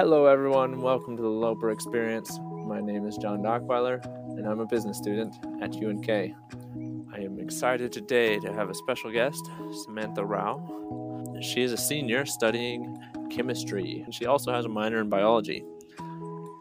Hello, everyone. Welcome to the Loper Experience. My name is Jon Dockweiler, and I'm a business student at UNK. I am excited today to have a special guest, Samantha Rau. She is a senior studying chemistry, and she also has a minor in biology.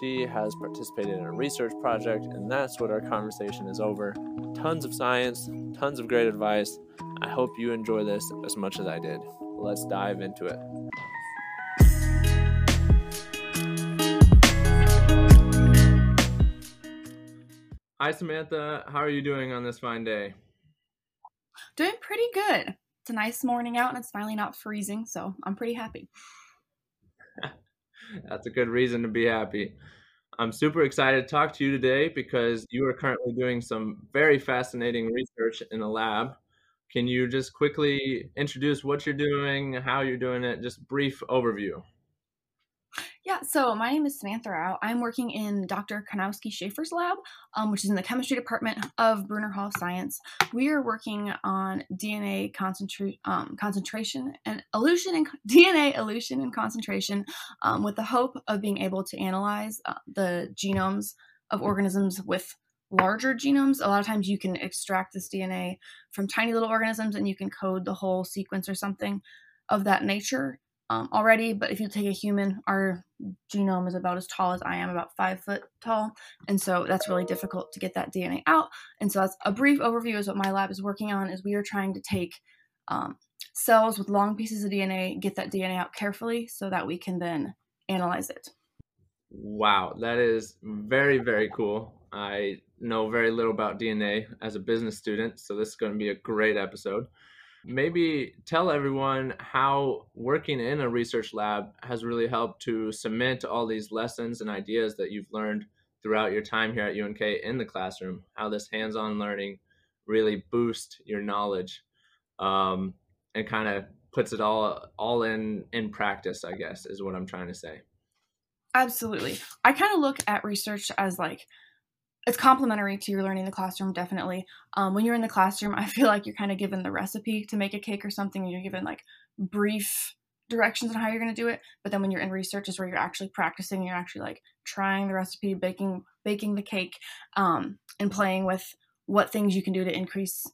She has participated in a research project, and that's what our conversation is over. Tons of science, tons of great advice. I hope you enjoy this as much as I did. Let's dive into it. Hi, Samantha. How are you doing on this fine day? Doing pretty good. It's a nice morning out and it's finally not freezing, so I'm pretty happy. That's a good reason to be happy. I'm super excited to talk to you today because you are currently doing some very fascinating research in a lab. Can you just quickly introduce what you're doing, how you're doing it, just brief overview? So my name is Samantha Rau. I'm working in Dr. Kounovsky-Shafer's lab, um, which is in the chemistry department of Bruner Hall of Science. We are working on DNA concentra- um, concentration and elution and DNA elution and concentration um, with the hope of being able to analyze uh, the genomes of organisms with larger genomes. A lot of times you can extract this DNA from tiny little organisms and you can code the whole sequence or something of that nature um, already. But if you take a human, our genome is about as tall as I am, about five foot tall. And so that's really difficult to get that DNA out. And so that's a brief overview is what my lab is working on is we are trying to take um, cells with long pieces of DNA, get that DNA out carefully so that we can then analyze it. Wow, that is very, very cool. I know very little about DNA as a business student, so this is going to be a great episode. Maybe tell everyone how working in a research lab has really helped to cement all these lessons and ideas that you've learned throughout your time here at UNK in the classroom, how this hands on learning really boosts your knowledge um, and kind of puts it all all in in practice i guess is what i'm trying to say. Absolutely. I kind of look at research as like it's complementary to your learning in the classroom definitely. Um, when you're in the classroom i feel like you're kind of given the recipe to make a cake or something and you're given like brief directions on how you're going to do it but then when you're in research is where you're actually practicing you're actually like trying the recipe baking baking the cake um, and playing with what things you can do to increase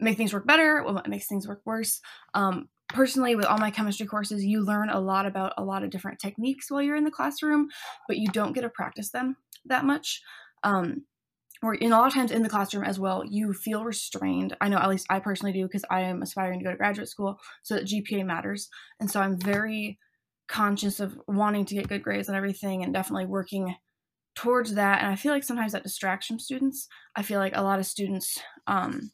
make things work better what makes things work worse. Um, personally with all my chemistry courses you learn a lot about a lot of different techniques while you're in the classroom but you don't get to practice them that much um, or in a lot of times in the classroom as well, you feel restrained. I know at least I personally do because I am aspiring to go to graduate school, so that GPA matters, and so I'm very conscious of wanting to get good grades and everything, and definitely working towards that. And I feel like sometimes that distracts from students. I feel like a lot of students um,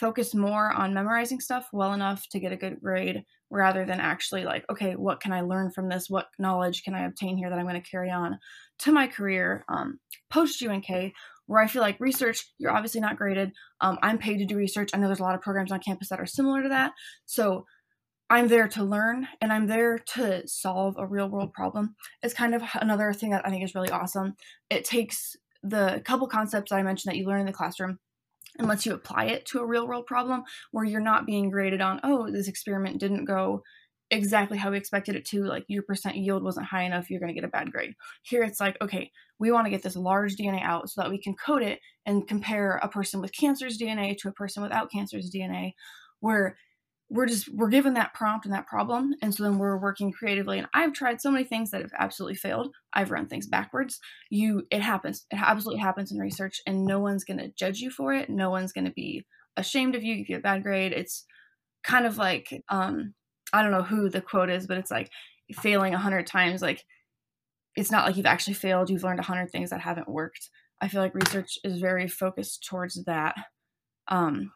focus more on memorizing stuff well enough to get a good grade rather than actually like okay what can i learn from this? What knowledge can i obtain here that i'm going to carry on to my career um, post unk where i feel like research you're obviously not graded. Um, i'm paid to do research. I know there's a lot of programs on campus that are similar to that. So i'm there to learn and i'm there to solve a real world problem. It's kind of another thing that i think is really awesome. It takes the couple concepts i mentioned that you learn in the classroom and you apply it to a real world problem where you're not being graded on, oh, this experiment didn't go exactly how we expected it to, like your percent yield wasn't high enough, you're going to get a bad grade. Here it's like, okay, we want to get this large DNA out so that we can code it and compare a person with cancer's DNA to a person without cancer's DNA, where we're just we're given that prompt and that problem and so then we're working creatively. And i've tried so many things that have absolutely failed. I've run things backwards. You it happens. It absolutely happens in research and no one's going to judge you for it. No one's going to be ashamed of you if you have a bad grade. It's kind of like um i don't know who the quote is but it's like failing a hundred times like it's not like you've actually failed. You've learned a hundred things that haven't worked. I feel like research is very focused towards that. Um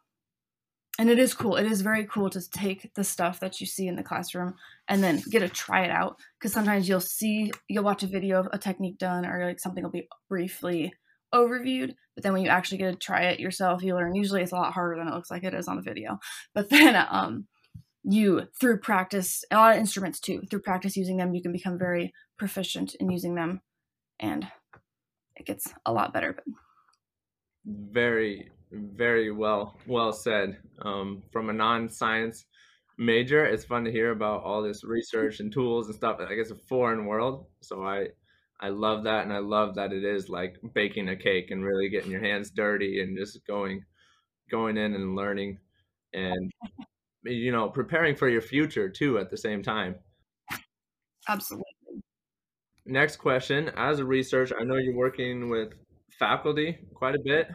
and it is cool. It is very cool to take the stuff that you see in the classroom and then get to try it out. Because sometimes you'll see, you'll watch a video of a technique done, or like something will be briefly overviewed. But then when you actually get to try it yourself, you learn. Usually, it's a lot harder than it looks like it is on the video. But then, um, you through practice, a lot of instruments too. Through practice using them, you can become very proficient in using them, and it gets a lot better. But very very well well said um, from a non-science major. It's fun to hear about all this research and tools and stuff. I guess a foreign world, so I I love that, and I love that it is like baking a cake and really getting your hands dirty and just going going in and learning and you know preparing for your future too at the same time. Absolutely. Next question: As a researcher, I know you're working with faculty quite a bit.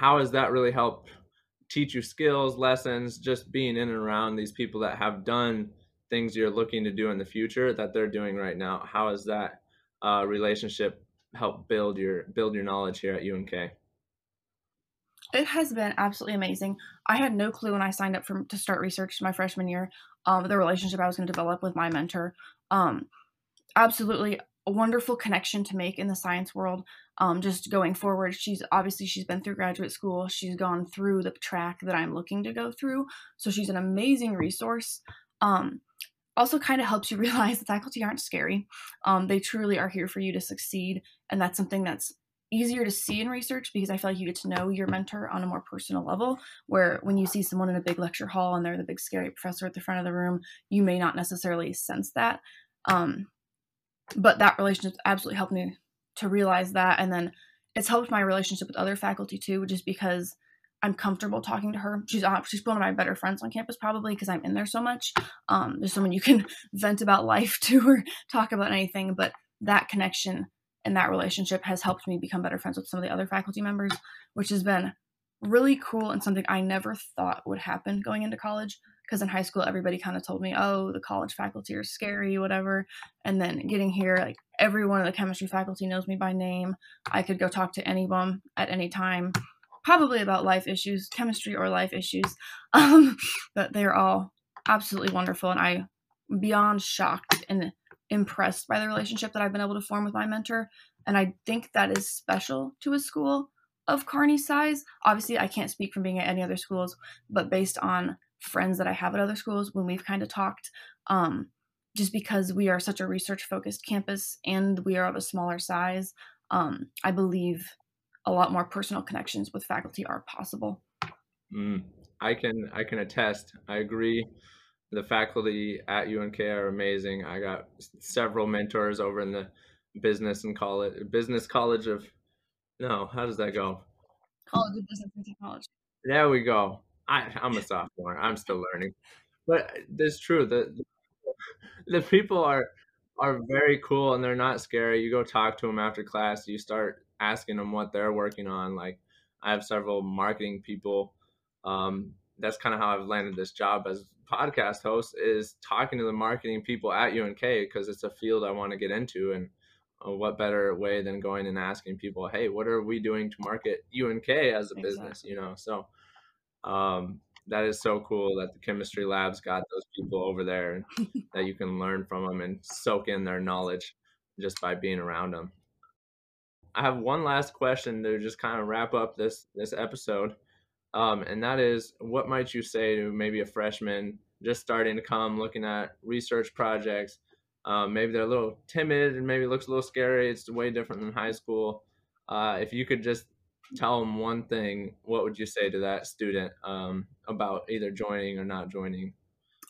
How has that really helped teach you skills, lessons, just being in and around these people that have done things you're looking to do in the future that they're doing right now? How has that uh, relationship helped build your build your knowledge here at UNK? It has been absolutely amazing. I had no clue when I signed up for to start research my freshman year, um, the relationship I was going to develop with my mentor. Um, absolutely a wonderful connection to make in the science world. Um, just going forward, she's obviously she's been through graduate school. She's gone through the track that I'm looking to go through, so she's an amazing resource. Um, also, kind of helps you realize the faculty aren't scary. Um, they truly are here for you to succeed, and that's something that's easier to see in research because I feel like you get to know your mentor on a more personal level. Where when you see someone in a big lecture hall and they're the big scary professor at the front of the room, you may not necessarily sense that. Um, but that relationship absolutely helped me to realize that and then it's helped my relationship with other faculty too just because i'm comfortable talking to her. She's uh, she's one of my better friends on campus probably because i'm in there so much. Um, there's someone you can vent about life to or talk about anything but that connection and that relationship has helped me become better friends with some of the other faculty members which has been really cool and something i never thought would happen going into college because in high school everybody kind of told me oh the college faculty are scary whatever and then getting here like every one of the chemistry faculty knows me by name i could go talk to anyone at any time probably about life issues chemistry or life issues um, but they're all absolutely wonderful and i beyond shocked and impressed by the relationship that i've been able to form with my mentor and i think that is special to a school of Kearney size. Obviously, I can't speak from being at any other schools, but based on friends that I have at other schools when we've kind of talked. Um, just because we are such a research focused campus and we are of a smaller size, um, I believe a lot more personal connections with faculty are possible. Mm, I can I can attest. I agree. The faculty at UNK are amazing. I got several mentors over in the business and college business college of no, how does that go? College of Business and Technology. There we go. I, I'm a sophomore. I'm still learning, but it's true. The the people are are very cool and they're not scary. You go talk to them after class. You start asking them what they're working on. Like I have several marketing people. Um, that's kind of how I've landed this job as podcast host is talking to the marketing people at UNK because it's a field I want to get into and uh, what better way than going and asking people, hey, what are we doing to market UNK as a exactly. business? You know, so um, that is so cool that the chemistry labs got those people over there that you can learn from them and soak in their knowledge just by being around them. I have one last question to just kind of wrap up this this episode, um, and that is, what might you say to maybe a freshman just starting to come, looking at research projects? Um, maybe they're a little timid and maybe it looks a little scary. It's way different than high school. Uh, if you could just tell them one thing, what would you say to that student um, about either joining or not joining?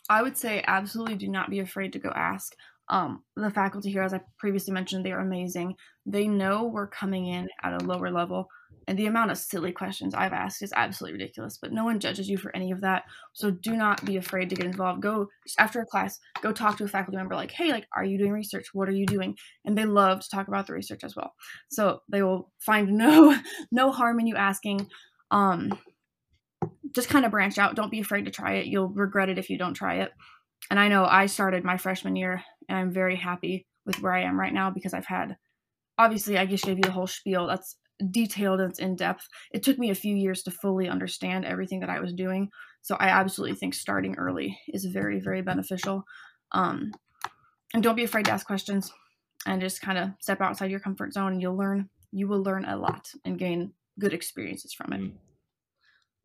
I would say absolutely do not be afraid to go ask. Um, the faculty here, as I previously mentioned, they are amazing. They know we're coming in at a lower level, and the amount of silly questions I've asked is absolutely ridiculous. But no one judges you for any of that, so do not be afraid to get involved. Go after a class, go talk to a faculty member, like, "Hey, like, are you doing research? What are you doing?" And they love to talk about the research as well. So they will find no no harm in you asking. Um, just kind of branch out. Don't be afraid to try it. You'll regret it if you don't try it. And I know I started my freshman year and I'm very happy with where I am right now because I've had obviously I just gave you the whole spiel. That's detailed and it's in depth. It took me a few years to fully understand everything that I was doing. So I absolutely think starting early is very, very beneficial. Um, and don't be afraid to ask questions and just kind of step outside your comfort zone and you'll learn you will learn a lot and gain good experiences from it. Mm.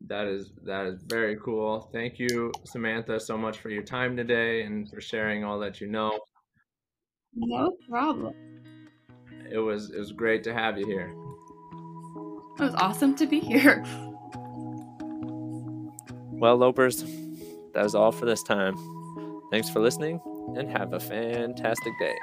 That is that is very cool. Thank you, Samantha, so much for your time today and for sharing all that you know. No problem. It was it was great to have you here. It was awesome to be here. Well, Lopers, that is all for this time. Thanks for listening and have a fantastic day.